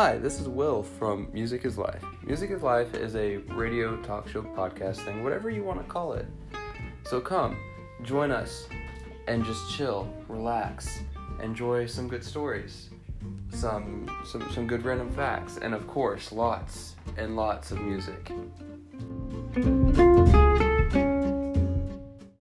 Hi, this is Will from Music is Life. Music is Life is a radio talk show podcast thing, whatever you want to call it. So come, join us, and just chill, relax, enjoy some good stories, some some some good random facts, and of course, lots and lots of music.